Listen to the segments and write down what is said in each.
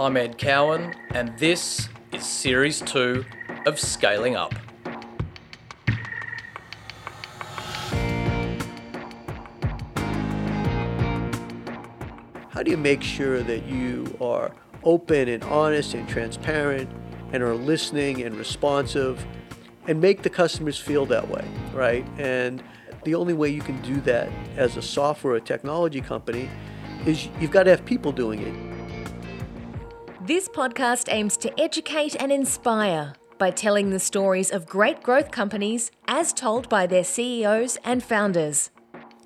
I'm Ed Cowan, and this is Series 2 of Scaling Up. How do you make sure that you are open and honest and transparent and are listening and responsive and make the customers feel that way, right? And the only way you can do that as a software or technology company is you've got to have people doing it. This podcast aims to educate and inspire by telling the stories of great growth companies as told by their CEOs and founders.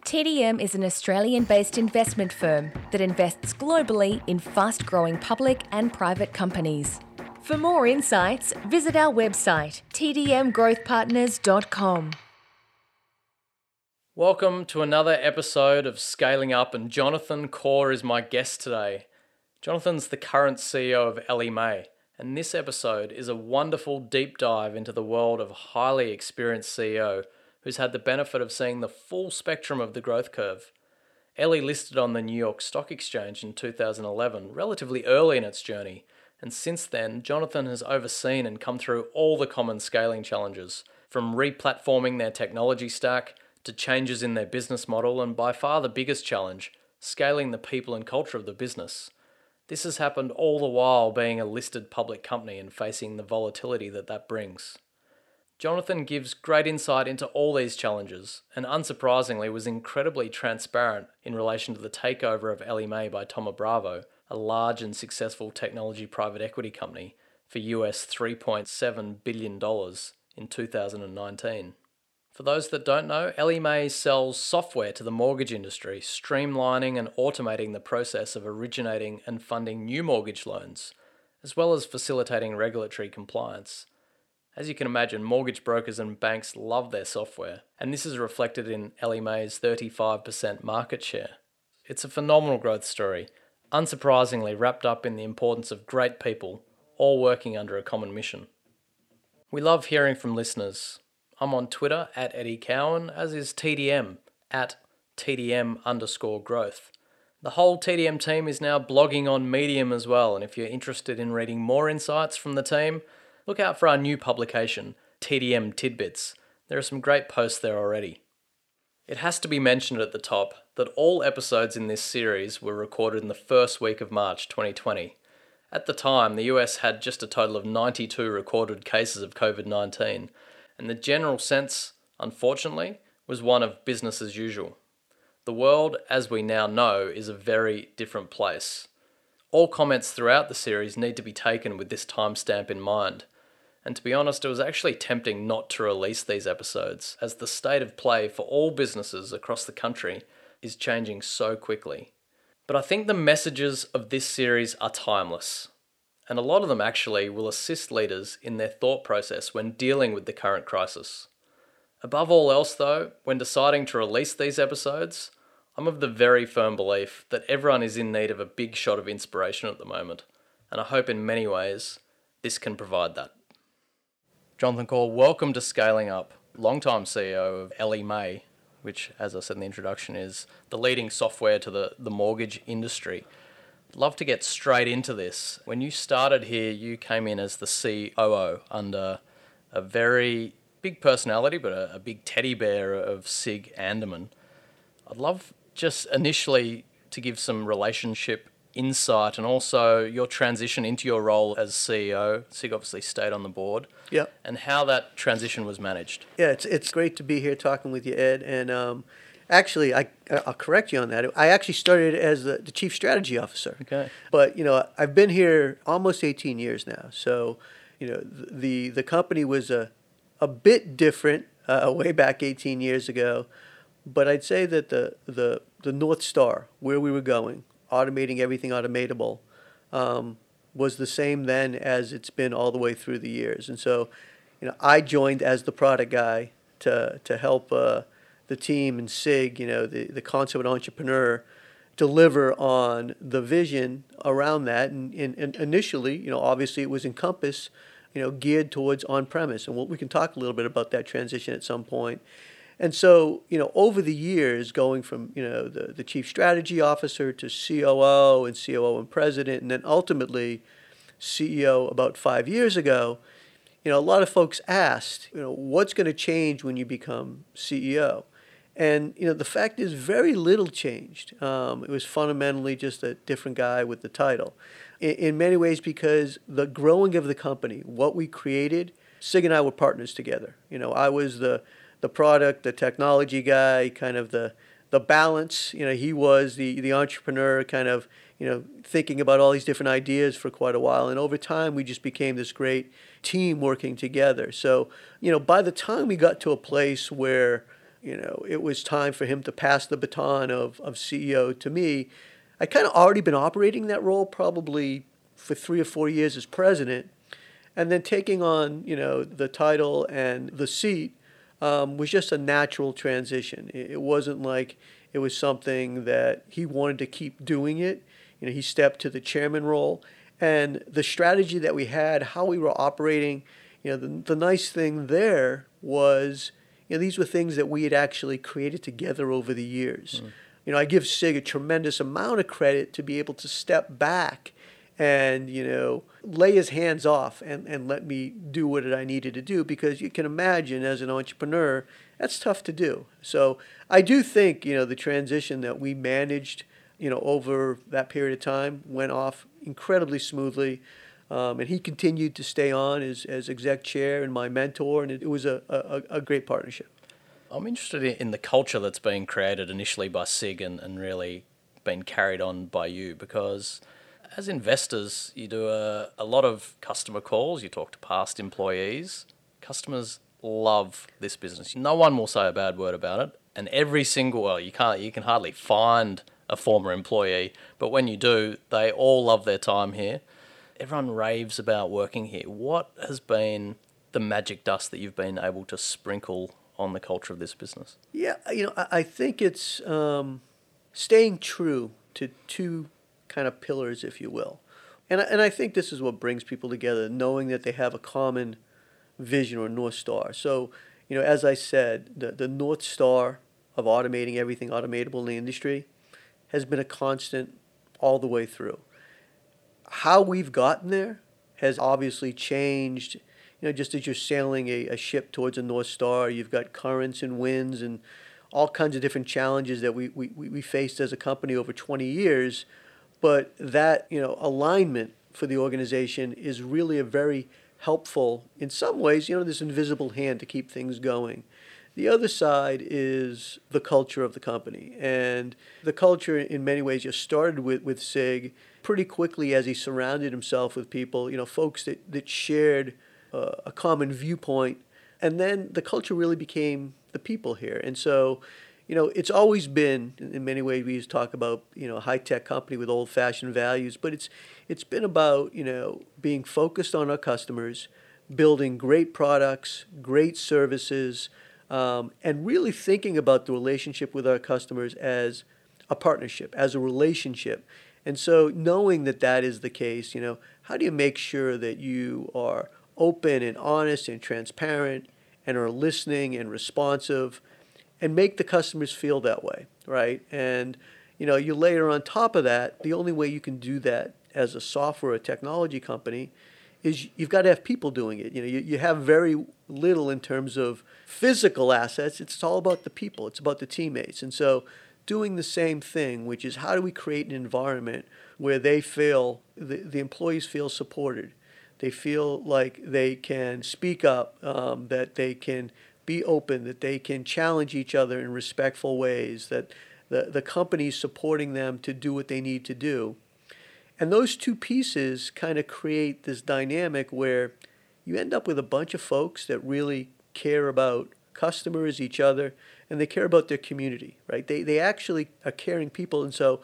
TDM is an Australian based investment firm that invests globally in fast growing public and private companies. For more insights, visit our website, tdmgrowthpartners.com. Welcome to another episode of Scaling Up, and Jonathan Corr is my guest today. Jonathan's the current CEO of Ellie Mae, and this episode is a wonderful deep dive into the world of a highly experienced CEO who's had the benefit of seeing the full spectrum of the growth curve. Ellie listed on the New York Stock Exchange in 2011, relatively early in its journey, and since then, Jonathan has overseen and come through all the common scaling challenges, from replatforming their technology stack to changes in their business model, and by far the biggest challenge, scaling the people and culture of the business. This has happened all the while being a listed public company and facing the volatility that that brings. Jonathan gives great insight into all these challenges, and unsurprisingly was incredibly transparent in relation to the takeover of Ellie Mae by Thoma Bravo, a large and successful technology private equity company, for US $3.7 billion in 2019. For those that don't know, Ellie Mae sells software to the mortgage industry, streamlining and automating the process of originating and funding new mortgage loans, as well as facilitating regulatory compliance. As you can imagine, mortgage brokers and banks love their software, and this is reflected in Ellie Mae's 35% market share. It's a phenomenal growth story, unsurprisingly wrapped up in the importance of great people, all working under a common mission. We love hearing from listeners. I'm on Twitter at Eddie Cowan, as is TDM at TDM underscore growth. The whole TDM team is now blogging on Medium as well, and if you're interested in reading more insights from the team, look out for our new publication, TDM Tidbits. There are some great posts there already. It has to be mentioned at the top that all episodes in this series were recorded in the first week of March 2020. At the time, the US had just a total of 92 recorded cases of COVID 19, and the general sense, unfortunately, was one of business as usual. The world, as we now know, is a very different place. All comments throughout the series need to be taken with this timestamp in mind. And to be honest, it was actually tempting not to release these episodes, as the state of play for all businesses across the country is changing so quickly. But I think the messages of this series are timeless, and a lot of them actually will assist leaders in their thought process when dealing with the current crisis. Above all else, though, when deciding to release these episodes, I'm of the very firm belief that everyone is in need of a big shot of inspiration at the moment, and I hope in many ways this can provide that. Jonathan Corr, welcome to Scaling Up, longtime CEO of Ellie Mae, which, as I said in the introduction, is the leading software to the, the mortgage industry. Love to get straight into this. When you started here, you came in as the COO under a very big personality, but a, a big teddy bear of Sig Anderman. I'd love just initially to give some relationship insight and also your transition into your role as CEO. Sig obviously stayed on the board. Yeah. And how that transition was managed. Yeah, it's, it's great to be here talking with you, Ed. And um, actually, I, I'll correct you on that. I actually started as the, the chief strategy officer. Okay. But, you know, I've been here almost 18 years now. So, you know, the, the company was a, a bit different uh, way back 18 years ago. But I'd say that the, the, the North Star, where we were going, automating everything automatable, um, was the same then as it's been all the way through the years. And so, you know, I joined as the product guy to to help uh, the team and Sig, you know, the the concept entrepreneur, deliver on the vision around that. And, and, and initially, you know, obviously it was Encompass, you know, geared towards on premise. And we'll, we can talk a little bit about that transition at some point. And so, you know, over the years, going from, you know, the, the chief strategy officer to COO and COO and president, and then ultimately CEO about five years ago, you know, a lot of folks asked, you know, what's going to change when you become CEO? And, you know, the fact is very little changed. Um, it was fundamentally just a different guy with the title. In, in many ways, because the growing of the company, what we created, Sig and I were partners together. You know, I was the the product, the technology guy, kind of the the balance. You know, he was the the entrepreneur, kind of you know thinking about all these different ideas for quite a while. And over time, we just became this great team working together. So you know, by the time we got to a place where you know it was time for him to pass the baton of of CEO to me, I kind of already been operating that role probably for three or four years as president, and then taking on you know the title and the seat um, was just a natural transition. It, it wasn't like it was something that he wanted to keep doing it. You know, he stepped to the chairman role, and the strategy that we had, how we were operating. You know, the, the nice thing there was, you know, these were things that we had actually created together over the years. Mm. You know, I give Sig a tremendous amount of credit to be able to step back and you know lay his hands off and, and let me do what I needed to do because you can imagine as an entrepreneur that's tough to do. So I do think you know the transition that we managed you know over that period of time went off incredibly smoothly. Um, and he continued to stay on as, as exec chair and my mentor, and it, it was a, a, a great partnership. I'm interested in the culture that's been created initially by SIG and, and really been carried on by you because as investors, you do a, a lot of customer calls, you talk to past employees. Customers love this business. No one will say a bad word about it. And every single well, you can't you can hardly find a former employee, but when you do, they all love their time here. Everyone raves about working here. What has been the magic dust that you've been able to sprinkle on the culture of this business? Yeah, you know, I think it's um, staying true to two kind of pillars, if you will. And, and I think this is what brings people together, knowing that they have a common vision or North Star. So, you know, as I said, the, the North Star of automating everything automatable in the industry has been a constant all the way through. How we've gotten there has obviously changed. You know, just as you're sailing a, a ship towards a North Star, you've got currents and winds and all kinds of different challenges that we, we, we faced as a company over 20 years but that you know alignment for the organization is really a very helpful in some ways you know this invisible hand to keep things going the other side is the culture of the company and the culture in many ways just started with, with sig pretty quickly as he surrounded himself with people you know folks that, that shared uh, a common viewpoint and then the culture really became the people here and so you know, it's always been in many ways we used to talk about, you know, a high tech company with old fashioned values, but it's it's been about, you know, being focused on our customers, building great products, great services, um, and really thinking about the relationship with our customers as a partnership, as a relationship. And so knowing that that is the case, you know, how do you make sure that you are open and honest and transparent and are listening and responsive? and make the customers feel that way, right? And you know, you layer on top of that, the only way you can do that as a software or technology company is you've got to have people doing it. You know, you, you have very little in terms of physical assets. It's all about the people. It's about the teammates. And so doing the same thing, which is how do we create an environment where they feel, the, the employees feel supported. They feel like they can speak up, um, that they can be open, that they can challenge each other in respectful ways, that the, the company's supporting them to do what they need to do. And those two pieces kind of create this dynamic where you end up with a bunch of folks that really care about customers, each other, and they care about their community, right? They, they actually are caring people. And so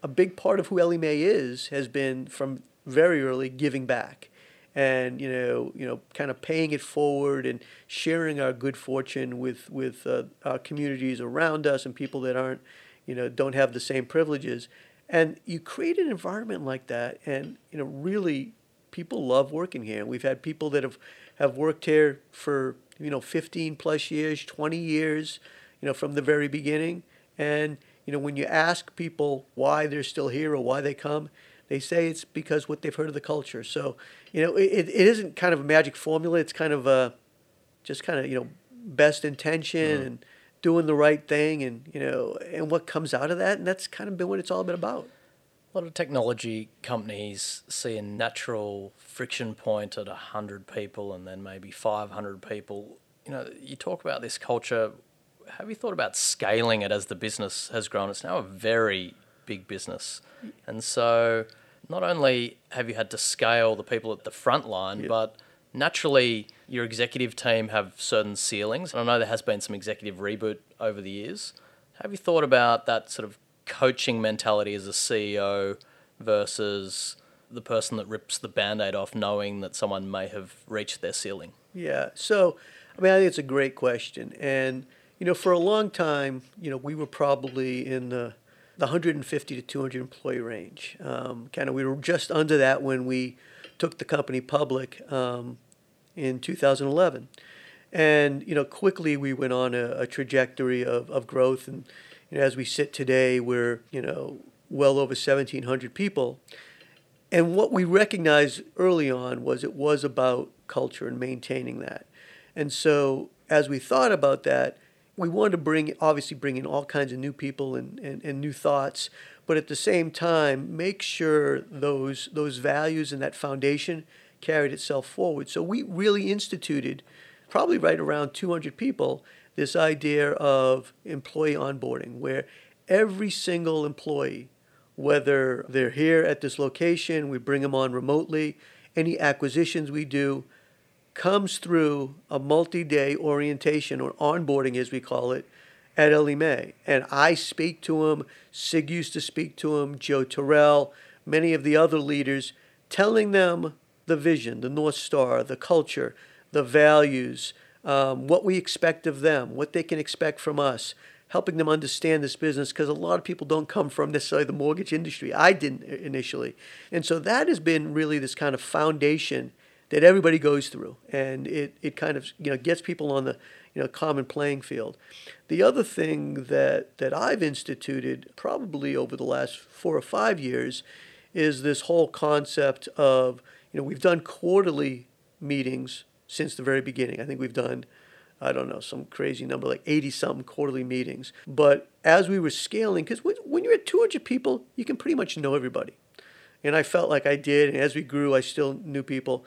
a big part of who Ellie Mae is has been from very early giving back and you know you know kind of paying it forward and sharing our good fortune with with uh, our communities around us and people that aren't you know don't have the same privileges and you create an environment like that and you know really people love working here we've had people that have have worked here for you know, 15 plus years, 20 years, you know, from the very beginning. And, you know, when you ask people why they're still here or why they come, they say it's because what they've heard of the culture. So, you know, it, it isn't kind of a magic formula. It's kind of a, just kind of, you know, best intention mm-hmm. and doing the right thing and, you know, and what comes out of that. And that's kind of been what it's all been about. A lot of technology companies see a natural friction point at 100 people and then maybe 500 people. You know, you talk about this culture. Have you thought about scaling it as the business has grown? It's now a very big business. And so not only have you had to scale the people at the front line, but naturally your executive team have certain ceilings. And I know there has been some executive reboot over the years. Have you thought about that sort of coaching mentality as a CEO versus the person that rips the band aid off knowing that someone may have reached their ceiling? Yeah. So, I mean, I think it's a great question. And, you know, for a long time, you know, we were probably in the, the 150 to 200 employee range. Um, kind of, we were just under that when we took the company public um, in 2011. And, you know, quickly we went on a, a trajectory of, of growth and, you know, as we sit today, we're you know well over 1,700 people. And what we recognized early on was it was about culture and maintaining that. And so as we thought about that, we wanted to bring obviously bring in all kinds of new people and, and, and new thoughts, but at the same time make sure those those values and that foundation carried itself forward. So we really instituted probably right around 200 people this idea of employee onboarding, where every single employee, whether they're here at this location, we bring them on remotely, any acquisitions we do, comes through a multi day orientation or onboarding, as we call it, at Mae. And I speak to them, Sig used to speak to them, Joe Tyrrell, many of the other leaders, telling them the vision, the North Star, the culture, the values, um, what we expect of them, what they can expect from us, helping them understand this business because a lot of people don't come from necessarily the mortgage industry. I didn't initially. And so that has been really this kind of foundation that everybody goes through and it, it kind of you know gets people on the you know common playing field. The other thing that that I've instituted probably over the last four or five years is this whole concept of you know we've done quarterly meetings since the very beginning. I think we've done, I don't know, some crazy number, like 80 something quarterly meetings. But as we were scaling, because when you're at 200 people, you can pretty much know everybody. And I felt like I did. And as we grew, I still knew people.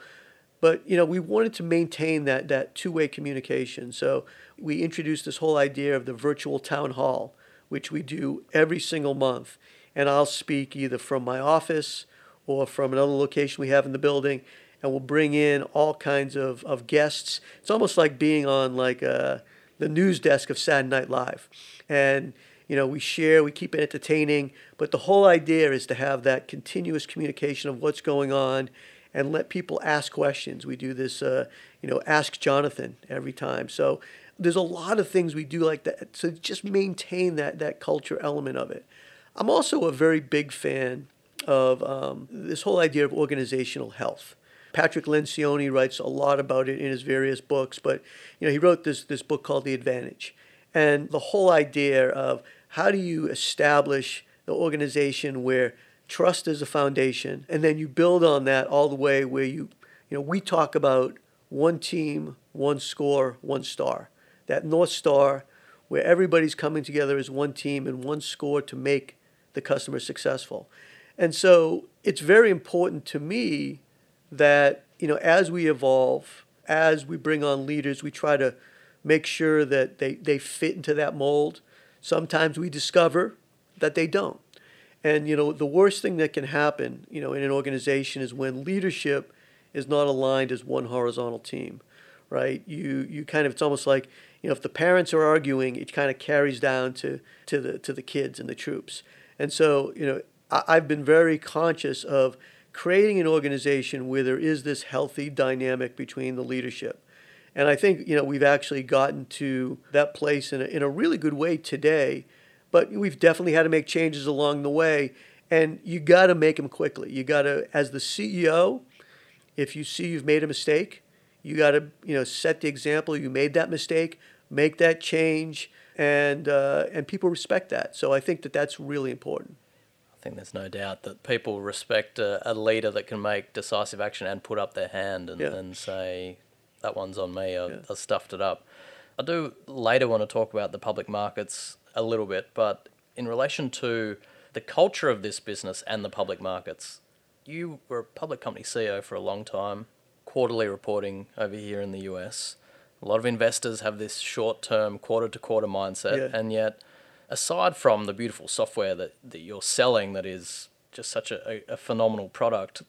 But you know, we wanted to maintain that that two-way communication. So we introduced this whole idea of the virtual town hall, which we do every single month. And I'll speak either from my office or from another location we have in the building and we'll bring in all kinds of, of guests. It's almost like being on like uh, the news desk of Saturday Night Live. And, you know, we share, we keep it entertaining, but the whole idea is to have that continuous communication of what's going on and let people ask questions. We do this, uh, you know, Ask Jonathan every time. So there's a lot of things we do like that. So just maintain that, that culture element of it. I'm also a very big fan of um, this whole idea of organizational health. Patrick Lencioni writes a lot about it in his various books, but you know he wrote this this book called The Advantage, and the whole idea of how do you establish the organization where trust is a foundation, and then you build on that all the way where you you know we talk about one team, one score, one star, that north star where everybody's coming together as one team and one score to make the customer successful. And so it's very important to me that you know as we evolve, as we bring on leaders, we try to make sure that they, they fit into that mold. Sometimes we discover that they don't. And you know, the worst thing that can happen, you know, in an organization is when leadership is not aligned as one horizontal team, right? You you kind of it's almost like, you know, if the parents are arguing, it kind of carries down to to the to the kids and the troops. And so, you know, I, I've been very conscious of creating an organization where there is this healthy dynamic between the leadership. And I think, you know, we've actually gotten to that place in a, in a really good way today, but we've definitely had to make changes along the way. And you got to make them quickly. You got to, as the CEO, if you see you've made a mistake, You got to you know set the example. You made that mistake, make that change, and uh, and people respect that. So I think that that's really important. I think there's no doubt that people respect a, a leader that can make decisive action and put up their hand and, Yeah. and say, that one's on me, I, Yeah. I stuffed it up. I do later want to talk about the public markets a little bit, but in relation to the culture of this business and the public markets, you were a public company CEO for a long time, quarterly reporting over here in the US. A lot of investors have this short term, quarter to quarter mindset, Yeah. and yet aside from the beautiful software that, that you're selling that is just such a, a, phenomenal product,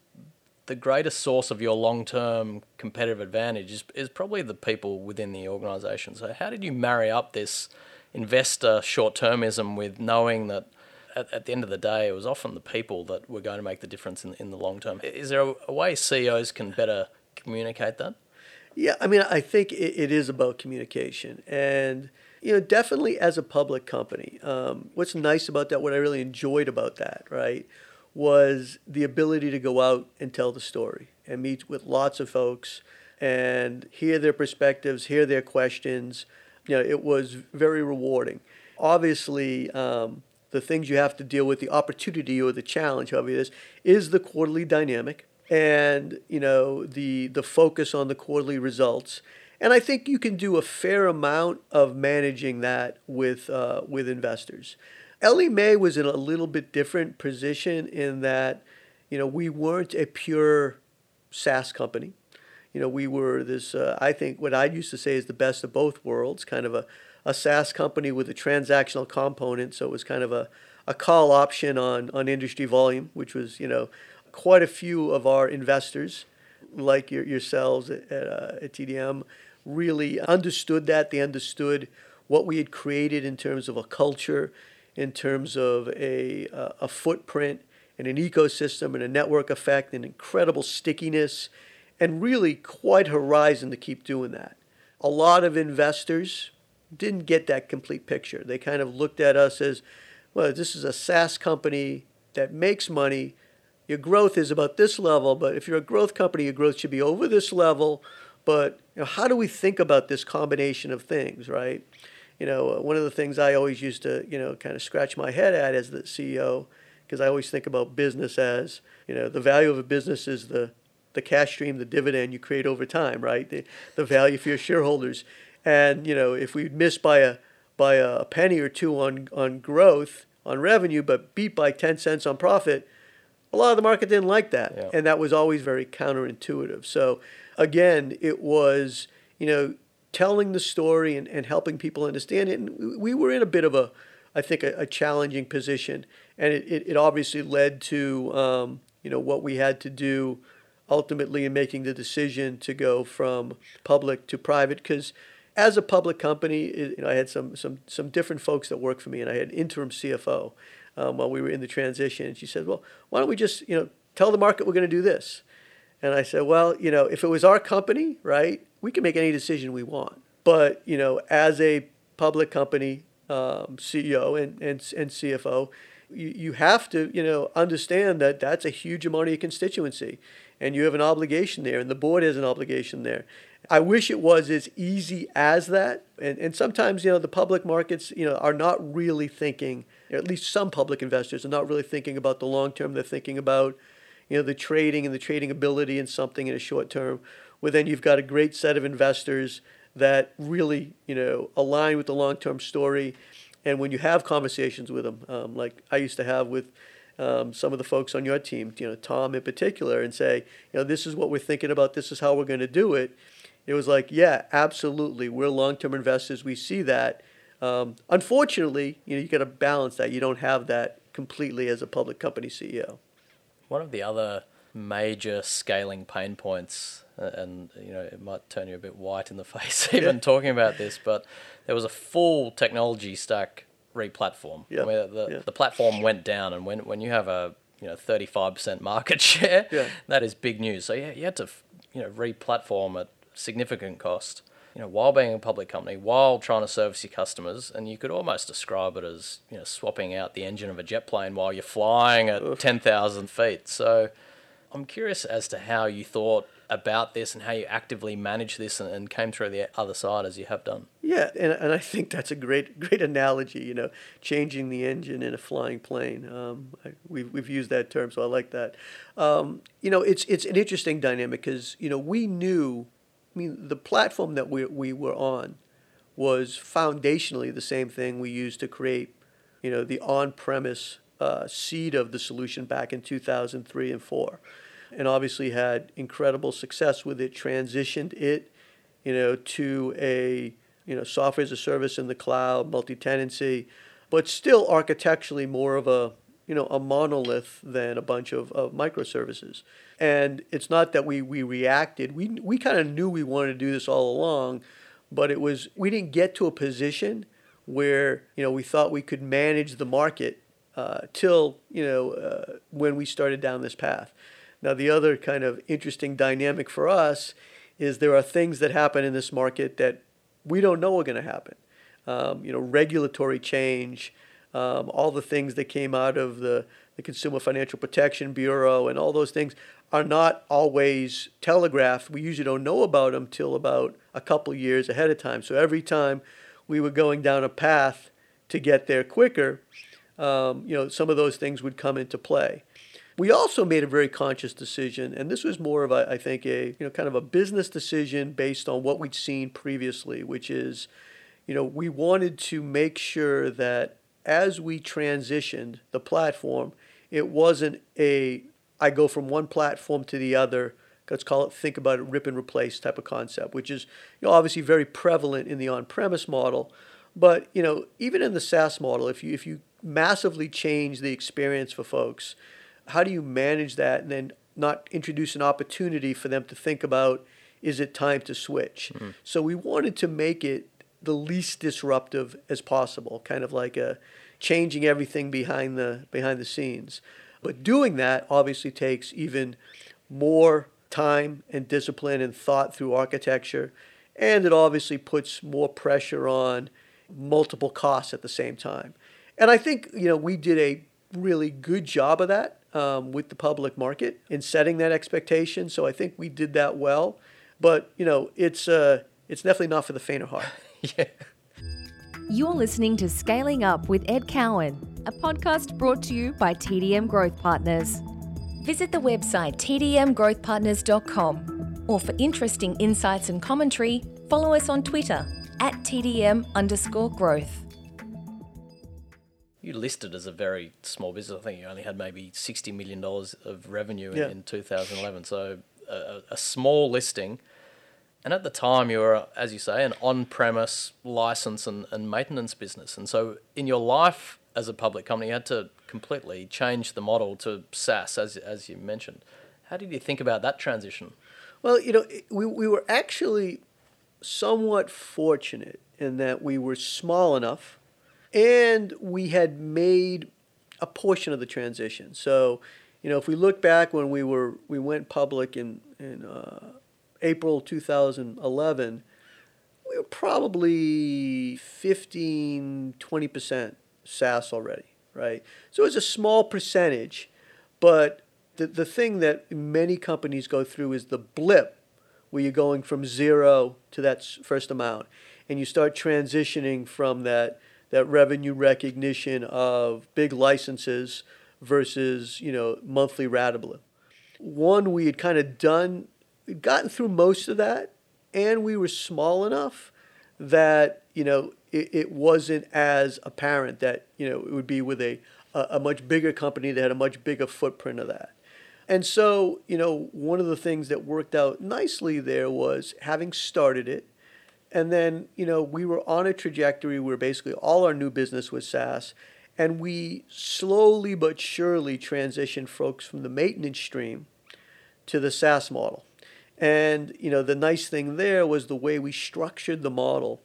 the greatest source of your long term competitive advantage is, is probably the people within the organization. So, how did you marry up this investor short termism with knowing that at, at the end of the day, it was often the people that were going to make the difference in, in the long term? Is there a, a way CEOs can better communicate that? Yeah, I mean, I think it, it is about communication, and you know, definitely as a public company, um, what's nice about that, what I really enjoyed about that, right, was the ability to go out and tell the story and meet with lots of folks and hear their perspectives, hear their questions. You know, it was very rewarding. Obviously, um, the things you have to deal with, the opportunity or the challenge, however it is, is the quarterly dynamic and you know the the focus on the quarterly results. And I think you can do a fair amount of managing that with uh, with investors. Ellie Mae was in a little bit different position in that, you know, we weren't a pure SaaS company. You know, we were this. Uh, I think what I used to say is the best of both worlds, kind of a, a SaaS company with a transactional component. So it was kind of a, a call option on on industry volume, which was you know quite a few of our investors, like your, yourselves at, uh, at TDM, really understood that. They understood what we had created in terms of a culture, in terms of a, uh, a footprint, and an ecosystem, and a network effect, and incredible stickiness, and really quite horizon to keep doing that. A lot of investors didn't get that complete picture. They kind of looked at us as, well, this is a SaaS company that makes money your growth is about this level, but if you're a growth company, your growth should be over this level. But you know, how do we think about this combination of things, right? You know, uh, one of the things I always used to, you know, kind of scratch my head at as the CEO, because I always think about business as, you know, the value of a business is the the cash stream, the dividend you create over time, right? The, the value for your shareholders. And, you know, if we miss by a by a penny or two on on growth, on revenue, but beat by 10 cents on profit, a lot of the market didn't like that Yeah. and that was always very counterintuitive so again it was you know telling the story and, and helping people understand it and we- we were in a bit of a i think a, a challenging position and it, it, it obviously led to um, you know what we had to do ultimately in making the decision to go from public to private because as a public company you know, i had some, some, some different folks that worked for me and i had interim cfo um, while we were in the transition and she said well why don't we just you know tell the market we're going to do this? And i said well you know if it was our company right we can make any decision we want but you know as a public company um, ceo and, and, and cfo you, you have to you know understand that that's a huge amount of your constituency and you have an obligation there and the board has an obligation there. I wish it was as easy as that and, and sometimes you know the public markets you know are not really thinking at least some public investors are not really thinking about the long term. They're thinking about you know the trading and the trading ability in something in a short term. Where then you've got a great set of investors that really you know align with the long term story. And when you have conversations with them um, like i used to have with um, some of the folks on your team you know tom in particular and say you know this is what we're thinking about this is how we're going to do it. It was like yeah absolutely we're long term investors we see that. Um, unfortunately you know you got to balance that you don't have that completely as a public company ceo One of the other major scaling pain points, and you know it might turn you a bit white in the face even talking about this, but there was a full technology stack re-platform. Yeah, where the, yeah. the platform went down, and when when you have a you know thirty five percent market share, Yeah. that is big news. So yeah, you had to you know re-platform at significant cost. You know, while being a public company, while trying to service your customers, and you could almost describe it as you know swapping out the engine of a jet plane while you're flying at ten thousand feet. So, I'm curious as to how you thought about this and how you actively manage this and, and came through the other side as you have done. Yeah, and, and I think that's a great great analogy. You know, changing the engine in a flying plane. Um, I, we've we've used that term, so I like that. Um, you know, it's it's an interesting dynamic because you know we knew. I mean, the platform that we we were on was foundationally the same thing we used to create, you know, the on-premise uh, seed of the solution back in 2003 and four, and obviously had incredible success with it. Transitioned it, you know, to a you know software as a service in the cloud, multi-tenancy, but still architecturally more of a you know a monolith than a bunch of, of microservices. And it's not that we we reacted. We we kind of knew we wanted to do this all along, but it was we didn't get to a position where you know we thought we could manage the market uh, till you know uh, when we started down this path. Now the other kind of interesting dynamic for us is there are things that happen in this market that we don't know are going to happen. Um, you know, regulatory change, um, all the things that came out of the, the Consumer Financial Protection Bureau, and all those things are not always telegraphed. We usually don't know about them till about a couple years ahead of time. So every time we were going down a path to get there quicker, um, you know, some of those things would come into play. We also made a very conscious decision, and this was more of, a, I think, a you know kind of a business decision based on what we'd seen previously, which is, you know, we wanted to make sure that as we transitioned the platform, it wasn't a I go from one platform to the other. Let's call it think about it, rip and replace type of concept, which is you know, obviously very prevalent in the on-premise model. But you know, even in the SaaS model, if you if you massively change the experience for folks. How do you manage that and then not introduce an opportunity for them to think about is it time to switch? Mm-hmm. So we wanted to make it the least disruptive as possible, kind of like a changing everything behind the behind the scenes. But doing that obviously takes even more time and discipline and thought through architecture, and it obviously puts more pressure on multiple costs at the same time. And I think, you know, we did a really good job of that um, with the public market in setting that expectation. So I think we did that well. But, you know, it's, uh, it's definitely not for the faint of heart. yeah. You're listening to Scaling Up with Ed Cowan, a podcast brought to you by TDM Growth Partners. Visit the website tdmgrowthpartners.com or for interesting insights and commentary, follow us on Twitter at TDM underscore growth you listed as a very small business. I think you only had maybe sixty million dollars of revenue in, yeah. in 2011. So a, a, small listing, and at the time you were, as you say, an on-premise license and, and maintenance business. And so in your life as a public company, you had to completely change the model to SaaS, as as you mentioned. How did you think about that transition? Well, you know, we we were actually somewhat fortunate in that we were small enough and we had made a portion of the transition. So, you know, if we look back when we were we went public in in uh, April 2011, we were probably 15, 20 percent SaaS already, right? So it's a small percentage, but the the thing that many companies go through is the blip, where you're going from zero to that first amount, and you start transitioning from that that revenue recognition of big licenses versus you know monthly ratable. One, we had kind of done, gotten through most of that, and we were small enough that you know it, it wasn't as apparent that you know it would be with a, a, much bigger company that had a much bigger footprint of that. And so, you know, one of the things that worked out nicely there was having started it, and then, you know, we were on a trajectory where basically all our new business was SaaS. And we slowly but surely transitioned folks from the maintenance stream to the SaaS model. And, you know, the nice thing there was the way we structured the model.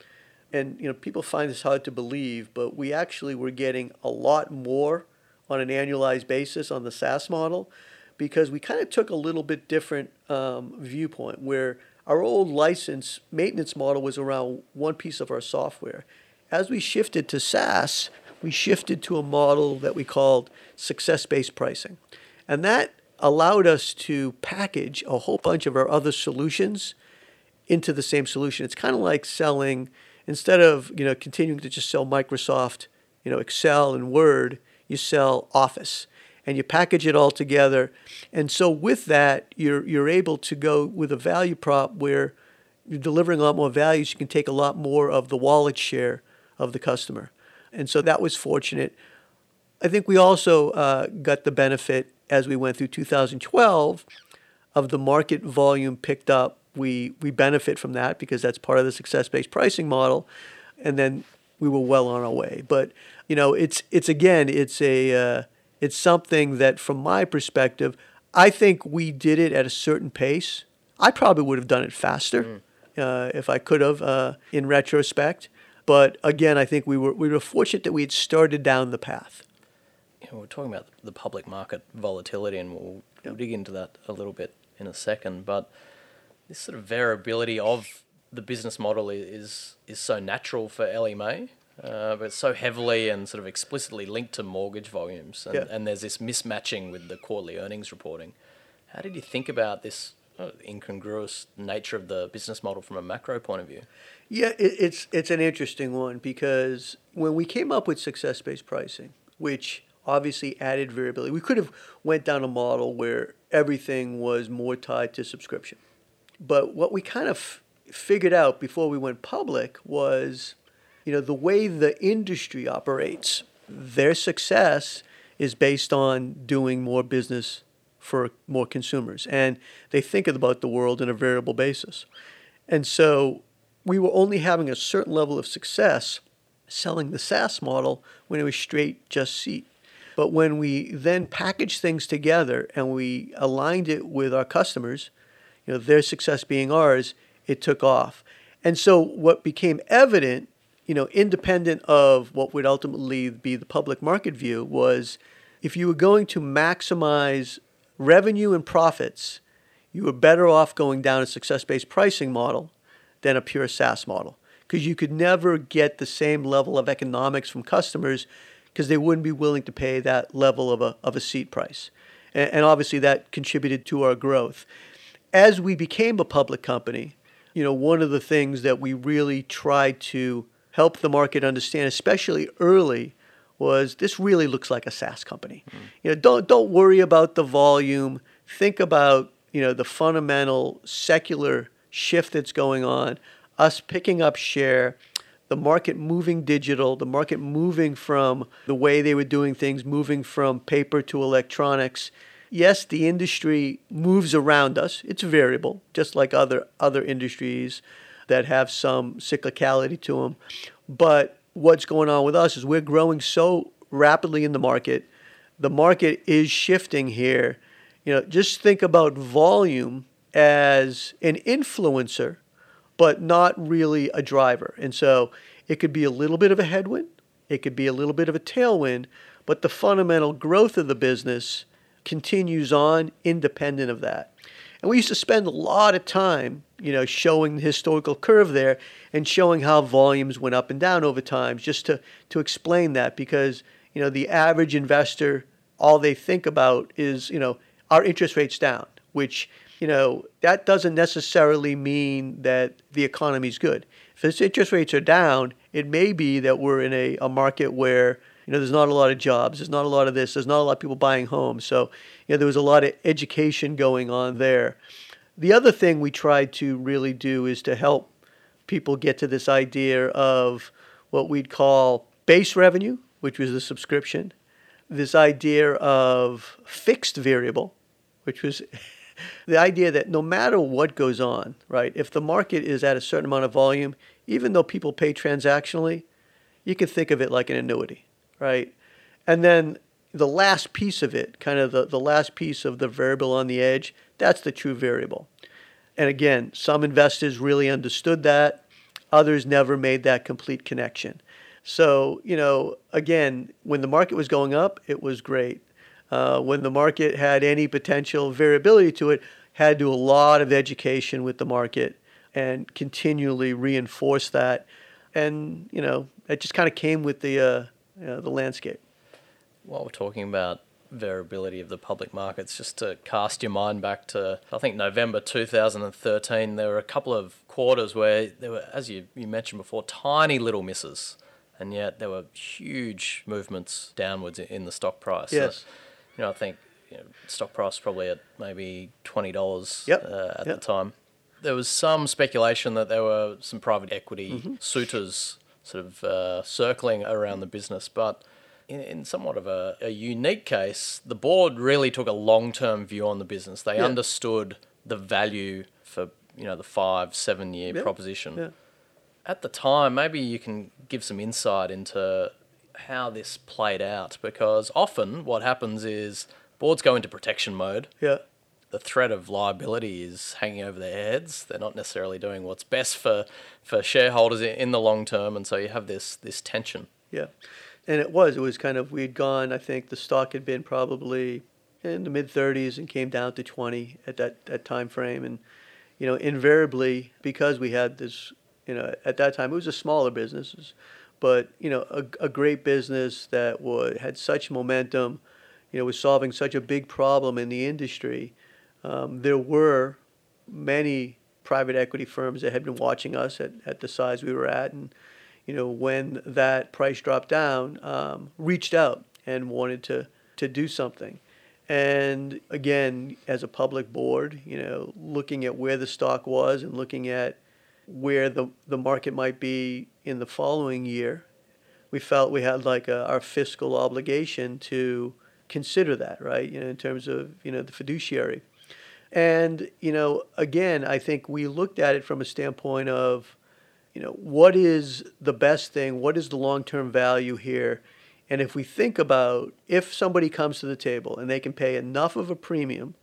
And, you know, people find this hard to believe, but we actually were getting a lot more on an annualized basis on the SaaS model because we kind of took a little bit different um, viewpoint where our old license maintenance model was around one piece of our software. As we shifted to SaaS, we shifted to a model that we called success based pricing. And that allowed us to package a whole bunch of our other solutions into the same solution. It's kind of like selling instead of you know continuing to just sell Microsoft, you know Excel and Word, you sell Office, and you package it all together. And so with that, you're you're able to go with a value prop where you're delivering a lot more value. So you can take a lot more of the wallet share of the customer, and so that was fortunate. I think we also uh, got the benefit as we went through 2012 of the market volume picked up. We we benefit from that because that's part of the success-based pricing model, and then we were well on our way. But you know, it's it's again, it's a uh, it's something that, from my perspective, I think we did it at a certain pace. I probably would have done it faster mm. uh, if I could have, uh, in retrospect. But again, I think we were we were fortunate that we had started down the path you know, we're talking about the public market volatility, and we'll, we'll dig into that a little bit in a second. But this sort of variability of the business model is is so natural for Ellie Mae, uh, but so heavily and sort of explicitly linked to mortgage volumes, and, yeah. and there's this mismatching with the quarterly earnings reporting. How did you think about this uh, incongruous nature of the business model from a macro point of view? Yeah, it, it's it's an interesting one because when we came up with success based pricing, which obviously added variability. We could have went down a model where everything was more tied to subscription. But what we kind of figured out before we went public was, you know, the way the industry operates, their success is based on doing more business for more consumers. And they think about the world in a variable basis. And so we were only having a certain level of success selling the SaaS model when it was straight just seat. But when we then packaged things together and we aligned it with our customers, you know, their success being ours, it took off. And so what became evident, you know, independent of what would ultimately be the public market view was if you were going to maximize revenue and profits, you were better off going down a success-based pricing model than a pure SaaS model because you could never get the same level of economics from customers because they wouldn't be willing to pay that level of a, of a seat price. And, and obviously that contributed to our growth. As we became a public company, you know, one of the things that we really tried to help the market understand, especially early, was this really looks like a SaaS company. Mm. You know, don't don't worry about the volume. Think about you know the fundamental secular shift that's going on. Us picking up share, the market moving digital, the market moving from the way they were doing things, moving from paper to electronics. Yes, the industry moves around us. It's variable, just like other other industries that have some cyclicality to them. But what's going on with us is we're growing so rapidly in the market. The market is shifting here. You know, just think about volume as an influencer but not really a driver. And so it could be a little bit of a headwind, it could be a little bit of a tailwind, but the fundamental growth of the business continues on independent of that. And we used to spend a lot of time, you know, showing the historical curve there and showing how volumes went up and down over time just to, to explain that because, you know, the average investor, all they think about is, you know, our interest rates down, which you know, that doesn't necessarily mean that the economy is good. If interest rates are down, it may be that we're in a, a market where you know there's not a lot of jobs, there's not a lot of this, there's not a lot of people buying homes. So you know there was a lot of education going on there. The other thing we tried to really do is to help people get to this idea of what we'd call base revenue, which was the subscription, this idea of fixed variable, which was the idea that no matter what goes on, right, if the market is at a certain amount of volume, even though people pay transactionally, you can think of it like an annuity, right? And then the last piece of it, kind of the, the last piece of the variable on the edge, that's the true variable. And again, some investors really understood that, others never made that complete connection. So, you know, again, when the market was going up, it was great uh, when the market had any potential variability to it, had to do a lot of education with the market and continually reinforce that. And you know, it just kind of came with the uh, you know, the landscape. While we're talking about variability of the public markets. Just to cast your mind back to, I think, November 2013, there were a couple of quarters where there were, as you, you mentioned before, tiny little misses. And yet there were huge movements downwards in the stock price. Yes. So, you know, I think you know, stock price probably at maybe $20 Yep. uh, at Yep. the time. There was some speculation that there were some private equity Mm-hmm. suitors sort of uh, circling around the business, but in, in somewhat of a, a unique case, the board really took a long term view on the business. They Yeah. understood the value for you know the five seven year Yeah. proposition. Yeah. At the time, maybe you can give some insight into how this played out because often what happens is boards go into protection mode Yeah. the threat of liability is hanging over their heads. They're not necessarily doing what's best for, for shareholders in the long term, and so you have this this tension. Yeah, and it was. It was kind of we'd gone. I think the stock had been probably in the mid 30s and came down to 20 at that that time frame, and you know invariably because we had this, you know, at that time it was a smaller business, but you know a, a great business that would had such momentum, you know, was solving such a big problem in the industry. Um, there were many private equity firms that had been watching us at, at the size we were at, and you know, when that price dropped down, um, reached out and wanted to, to do something. And again, as a public board, you know, looking at where the stock was and looking at where the, the market might be in the following year, we felt we had like a, our fiscal obligation to consider that, right? You know, in terms of, you know, the fiduciary. And, you know, again, I think we looked at it from a standpoint of, you know, what is the best thing? What is the long term value here? And if we think about if somebody comes to the table and they can pay enough of a premium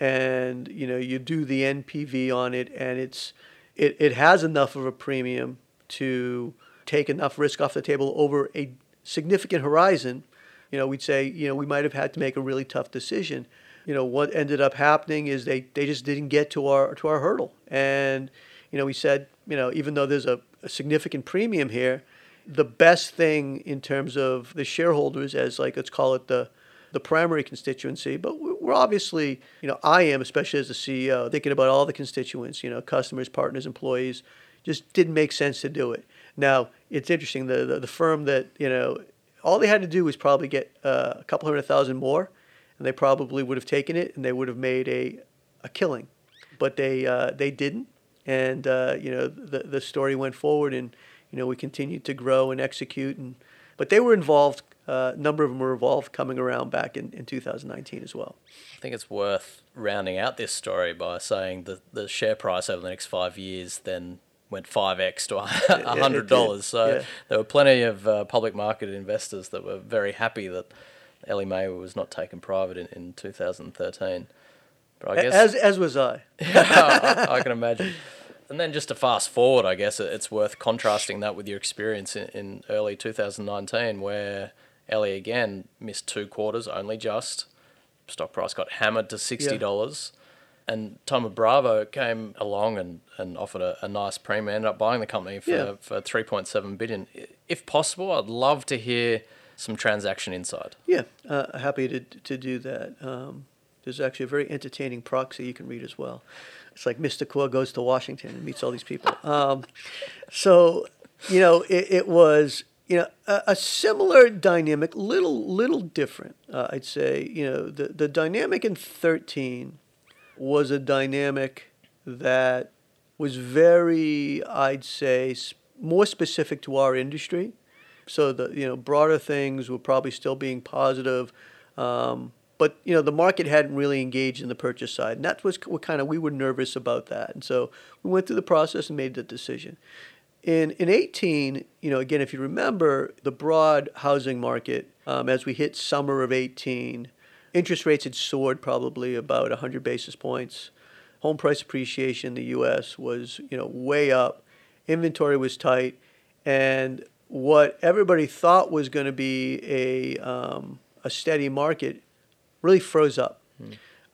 and, you know, you do the NPV on it and it's, it, it has enough of a premium to take enough risk off the table over a significant horizon, you know, we'd say, you know, we might have had to make a really tough decision. You know, what ended up happening is they, they just didn't get to our to our hurdle. And, you know, we said, you know, even though there's a, a significant premium here, the best thing in terms of the shareholders as like let's call it the the primary constituency, but we- we're obviously, you know, I am, especially as the CEO, thinking about all the constituents, you know, customers, partners, employees, just didn't make sense to do it. Now, it's interesting, the, the, the firm that, you know, all they had to do was probably get uh, a couple hundred thousand more, and they probably would have taken it and they would have made a, a killing. But they, uh, they didn't. And, uh, you know, the, the story went forward and, you know, we continued to grow and execute. And, but they were involved, uh, a number of them were involved coming around back in, in 2019 as well. I think it's worth rounding out this story by saying that the share price over the next five years then went 5x to $100. did, So yeah. there were plenty of uh, public market investors that were very happy that Ellie Mae was not taken private in, in 2013. But I guess As, as was I. I, I can imagine. And then just to fast forward, I guess it's worth contrasting that with your experience in, in early 2019, where Ellie again missed two quarters, only just. Stock price got hammered to $60. And Thoma Bravo came along and, and offered a, a nice premium, ended up buying the company for, Yeah. for 3.7 billion. If possible, I'd love to hear some transaction insight. Yeah, uh, happy to, to do that. Um, there's actually a very entertaining proxy you can read as well. It's like Mr. Corr goes to Washington and meets all these people. Um, so, you know, it, it was, you know, a, a similar dynamic, little, little different, uh, I'd say. You know, the, the dynamic in 13 was a dynamic that was very, I'd say, more specific to our industry. So the you know broader things were probably still being positive, um, but you know the market hadn't really engaged in the purchase side, and that was what kind of we were nervous about that, and so we went through the process and made the decision. In in 18, you know, again, if you remember the broad housing market, um, as we hit summer of 18, interest rates had soared probably about 100 basis points. Home price appreciation in the U.S. was you know way up. Inventory was tight, and what everybody thought was going to be a um, a steady market really froze up,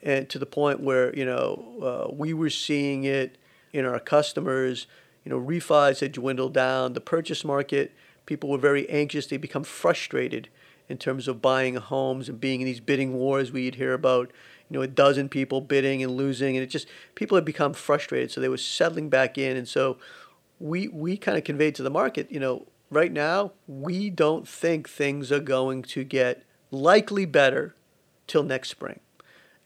and to the point where you know uh, we were seeing it in our customers. You know, refis had dwindled down. The purchase market, people were very anxious. They become frustrated, in terms of buying homes and being in these bidding wars we'd hear about you know a dozen people bidding and losing and it just people had become frustrated so they were settling back in and so we we kind of conveyed to the market you know right now we don't think things are going to get likely better till next spring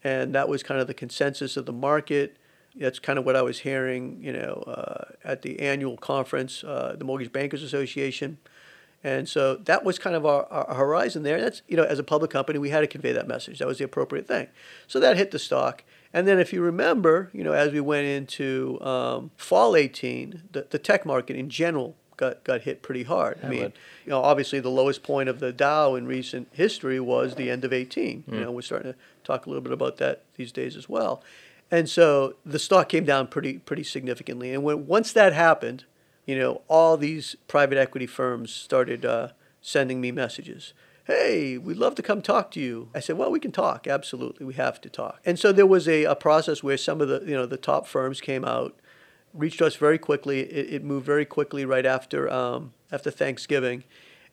and that was kind of the consensus of the market that's kind of what I was hearing, you know, uh, at the annual conference, uh, the Mortgage Bankers Association. And so that was kind of our, our horizon there. That's, you know, as a public company, we had to convey that message. That was the appropriate thing. So that hit the stock. And then if you remember, you know, as we went into um, fall 18, the, the tech market in general got, got hit pretty hard. I mean, you know, obviously the lowest point of the Dow in recent history was the end of 18. Mm. You know, we're starting to talk a little bit about that these days as well. And so the stock came down pretty pretty significantly. And when once that happened, you know, all these private equity firms started uh, sending me messages. Hey, we'd love to come talk to you. I said, well, we can talk. Absolutely, we have to talk. And so there was a, a process where some of the you know the top firms came out, reached us very quickly. It, it moved very quickly right after um, after Thanksgiving.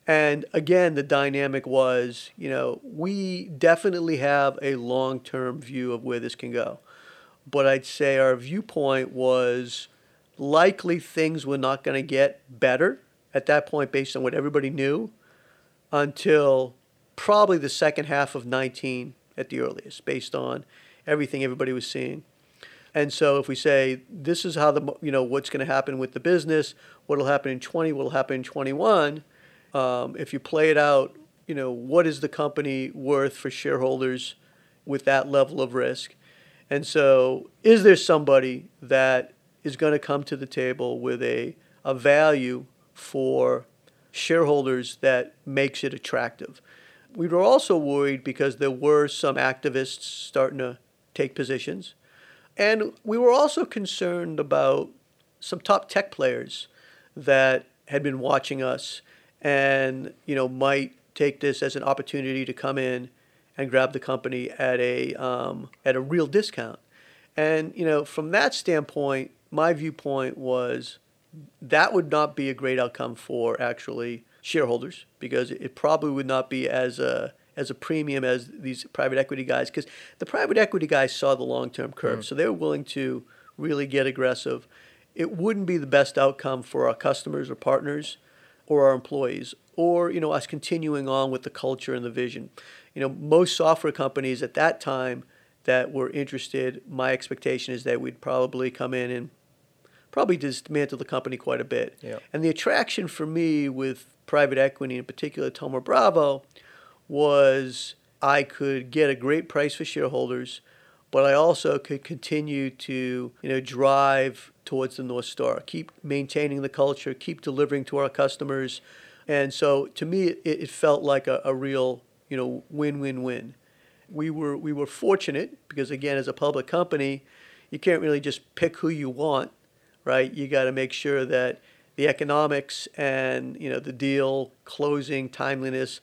And again, the dynamic was, you know, we definitely have a long term view of where this can go but I'd say our viewpoint was likely things were not going to get better at that point based on what everybody knew until probably the second half of 19 at the earliest based on everything everybody was seeing. And so if we say this is how the you know what's going to happen with the business, what'll happen in 20, what'll happen in 21, um, if you play it out, you know what is the company worth for shareholders with that level of risk? And so, is there somebody that is going to come to the table with a, a value for shareholders that makes it attractive? We were also worried because there were some activists starting to take positions. And we were also concerned about some top tech players that had been watching us and you know might take this as an opportunity to come in and grab the company at a um, at a real discount. And you know, from that standpoint, my viewpoint was that would not be a great outcome for actually shareholders because it probably would not be as a as a premium as these private equity guys because the private equity guys saw the long term curve, mm. so they were willing to really get aggressive. It wouldn't be the best outcome for our customers or partners or our employees or you know us continuing on with the culture and the vision you know, most software companies at that time that were interested, my expectation is that we'd probably come in and probably dismantle the company quite a bit. Yeah. And the attraction for me with private equity, in particular Thoma Bravo, was I could get a great price for shareholders, but I also could continue to you know drive towards the North Star, keep maintaining the culture, keep delivering to our customers. And so to me, it, it felt like a, a real you know, win-win-win. We were we were fortunate because again, as a public company, you can't really just pick who you want, right? You got to make sure that the economics and you know the deal closing timeliness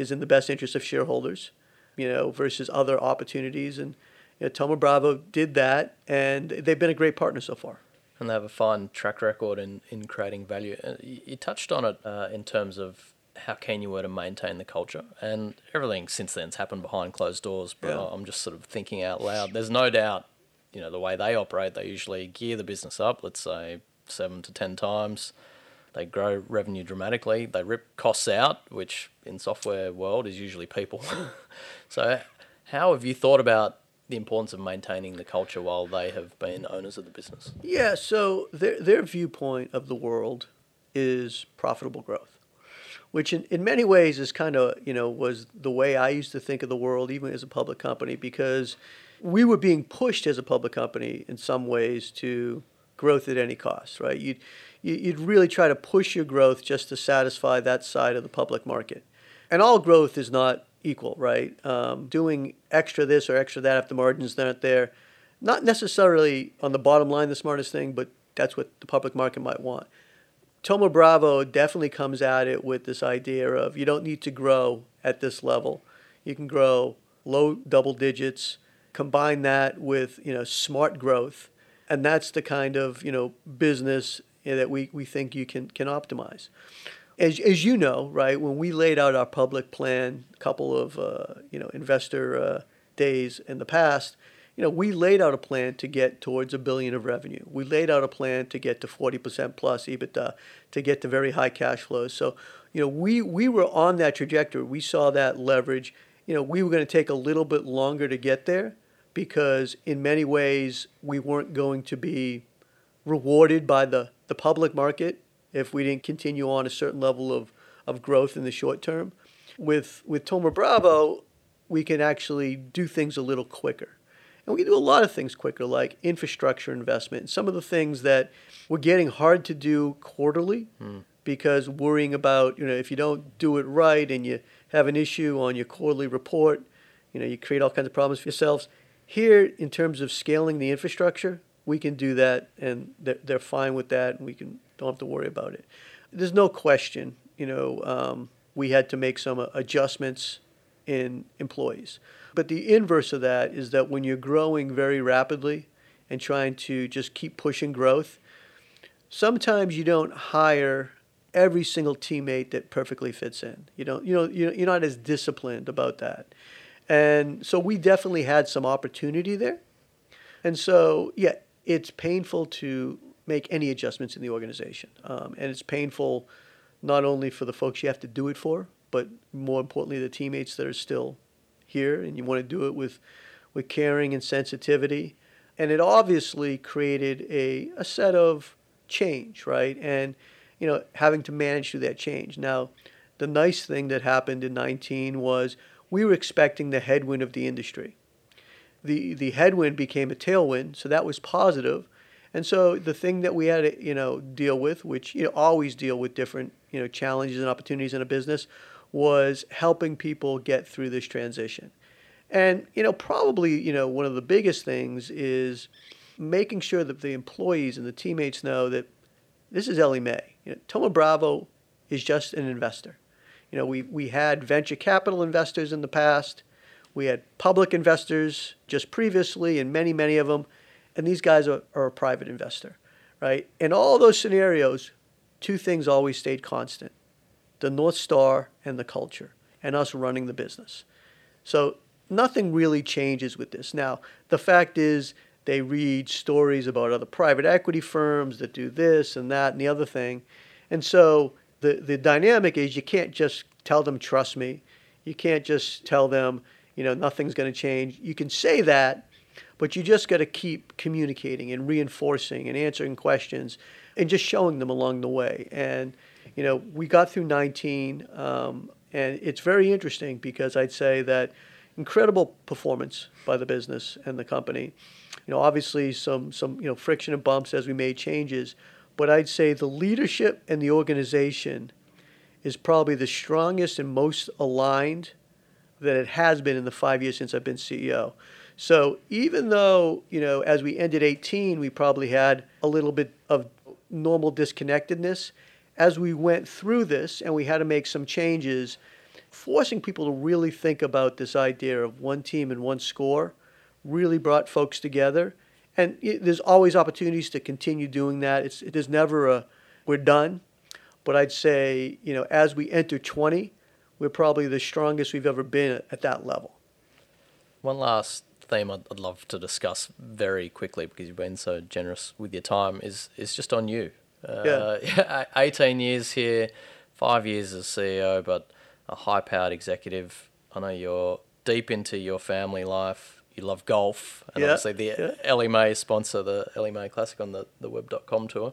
is in the best interest of shareholders, you know, versus other opportunities. And you know, Thoma Bravo did that, and they've been a great partner so far. And they have a fine track record in, in creating value. Uh, you touched on it uh, in terms of how keen you were to maintain the culture. And everything since then's happened behind closed doors, but yeah. I'm just sort of thinking out loud. There's no doubt, you know, the way they operate, they usually gear the business up, let's say seven to 10 times. They grow revenue dramatically. They rip costs out, which in software world is usually people. so how have you thought about the importance of maintaining the culture while they have been owners of the business? Yeah, so their, their viewpoint of the world is profitable growth which in, in many ways is kind of, you know, was the way I used to think of the world, even as a public company, because we were being pushed as a public company in some ways to growth at any cost, right? You'd, you'd really try to push your growth just to satisfy that side of the public market. And all growth is not equal, right? Um, doing extra this or extra that if the margins aren't there, not necessarily on the bottom line the smartest thing, but that's what the public market might want. Thoma Bravo definitely comes at it with this idea of you don't need to grow at this level. You can grow low double digits, combine that with you know smart growth, and that's the kind of you know business that we, we think you can can optimize. as, as you know, right, when we laid out our public plan, a couple of uh, you know investor uh, days in the past, you know, we laid out a plan to get towards a billion of revenue. We laid out a plan to get to 40% plus EBITDA, to get to very high cash flows. So, you know, we we were on that trajectory. We saw that leverage. You know, we were going to take a little bit longer to get there because in many ways we weren't going to be rewarded by the, the public market if we didn't continue on a certain level of, of growth in the short term. With with Thoma Bravo, we can actually do things a little quicker. And we can do a lot of things quicker, like infrastructure investment. Some of the things that we're getting hard to do quarterly mm. because worrying about, you know, if you don't do it right and you have an issue on your quarterly report, you know, you create all kinds of problems for yourselves. Here, in terms of scaling the infrastructure, we can do that and they're, they're fine with that and we can don't have to worry about it. There's no question, you know, um, we had to make some uh, adjustments in employees. But the inverse of that is that when you're growing very rapidly and trying to just keep pushing growth, sometimes you don't hire every single teammate that perfectly fits in. You don't, you know, you're not as disciplined about that. And so we definitely had some opportunity there. And so, yeah, it's painful to make any adjustments in the organization. Um, and it's painful not only for the folks you have to do it for, but more importantly, the teammates that are still here, and you want to do it with, with caring and sensitivity. And it obviously created a, a set of change, right? And, you know, having to manage through that change. Now, the nice thing that happened in 19 was we were expecting the headwind of the industry. The, the headwind became a tailwind, so that was positive. And so the thing that we had to, you know, deal with, which you know, always deal with different, you know, challenges and opportunities in a business, was helping people get through this transition. And, you know, probably, you know, one of the biggest things is making sure that the employees and the teammates know that this is Ellie Mae. You know, Thoma Bravo is just an investor. You know, we, we had venture capital investors in the past. We had public investors just previously, and many, many of them. And these guys are, are a private investor, right? In all those scenarios, two things always stayed constant the North Star and the culture, and us running the business. So nothing really changes with this. Now, the fact is, they read stories about other private equity firms that do this and that and the other thing. And so the, the dynamic is you can't just tell them, trust me. You can't just tell them, you know, nothing's going to change. You can say that, but you just got to keep communicating and reinforcing and answering questions and just showing them along the way. And you know, we got through 19, um, and it's very interesting because I'd say that incredible performance by the business and the company. You know, obviously some some you know friction and bumps as we made changes, but I'd say the leadership and the organization is probably the strongest and most aligned that it has been in the five years since I've been CEO. So even though, you know, as we ended 18, we probably had a little bit of normal disconnectedness, as we went through this and we had to make some changes, forcing people to really think about this idea of one team and one score really brought folks together. And it, there's always opportunities to continue doing that. It's, it is never a, we're done. But I'd say, you know, as we enter 20, we're probably the strongest we've ever been at, at that level. One last theme I'd, I'd love to discuss very quickly because you've been so generous with your time is, is just on you uh, yeah. 18 years here, five years as CEO, but a high powered executive. I know you're deep into your family life. You love golf. And yeah. obviously, the yeah. Ellie Mae sponsor the Ellie Mae Classic on the, the web.com tour.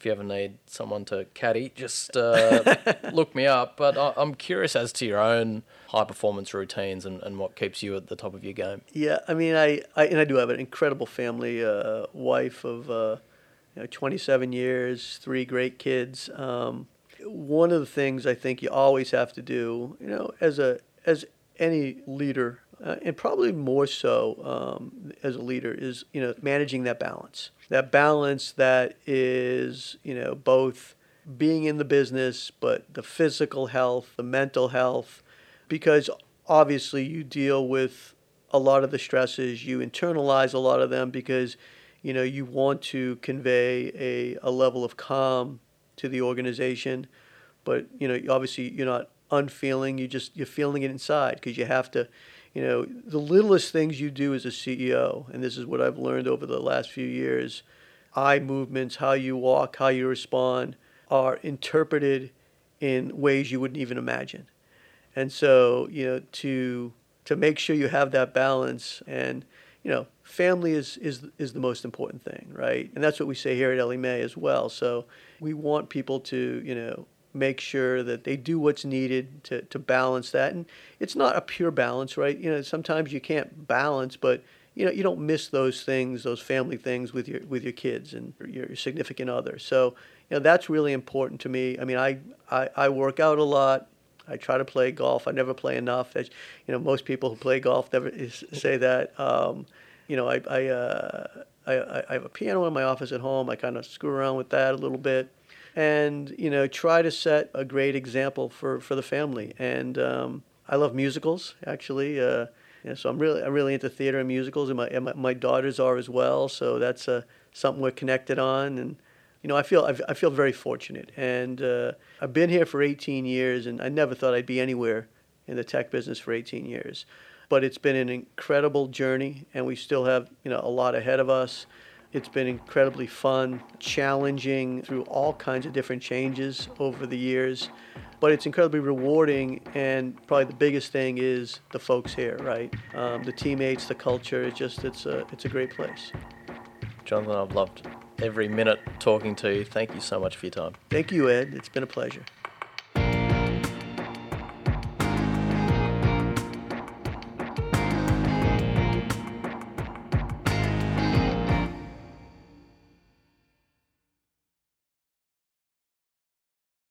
If you ever need someone to caddy, just uh, look me up. But I, am curious as to your own high performance routines and, and what keeps you at the top of your game. Yeah, I mean, I, I and I do have an incredible family, uh, wife of uh, you know, 27 years, three great kids. Um, one of the things I think you always have to do, you know, as a as any leader, uh, and probably more so um, as a leader, is you know managing that balance. That balance that is you know both being in the business, but the physical health, the mental health, because obviously you deal with a lot of the stresses, you internalize a lot of them because you know, you want to convey a, a level of calm to the organization, but you know, obviously you're not unfeeling. You just you're feeling it inside because you have to. You know, the littlest things you do as a CEO, and this is what I've learned over the last few years eye movements, how you walk, how you respond, are interpreted in ways you wouldn't even imagine. And so, you know, to to make sure you have that balance and you know, family is, is is the most important thing, right? And that's what we say here at Ellie Mae as well. So we want people to, you know, make sure that they do what's needed to, to balance that. And it's not a pure balance, right? You know, sometimes you can't balance, but you know, you don't miss those things, those family things with your with your kids and your significant other. So, you know, that's really important to me. I mean, I, I, I work out a lot. I try to play golf. I never play enough. As you know, most people who play golf never say that. Um, you know, I I, uh, I I have a piano in my office at home. I kind of screw around with that a little bit, and you know, try to set a great example for for the family. And um, I love musicals, actually. Uh, yeah, so I'm really I'm really into theater and musicals, and my and my, my daughters are as well. So that's uh, something we're connected on, and you know, I feel I feel very fortunate, and uh, I've been here for 18 years, and I never thought I'd be anywhere in the tech business for 18 years, but it's been an incredible journey, and we still have you know a lot ahead of us. It's been incredibly fun, challenging through all kinds of different changes over the years, but it's incredibly rewarding. And probably the biggest thing is the folks here, right? Um, the teammates, the culture. It's just it's a it's a great place. Jonathan, I've loved every minute talking to you. Thank you so much for your time. Thank you, Ed. It's been a pleasure.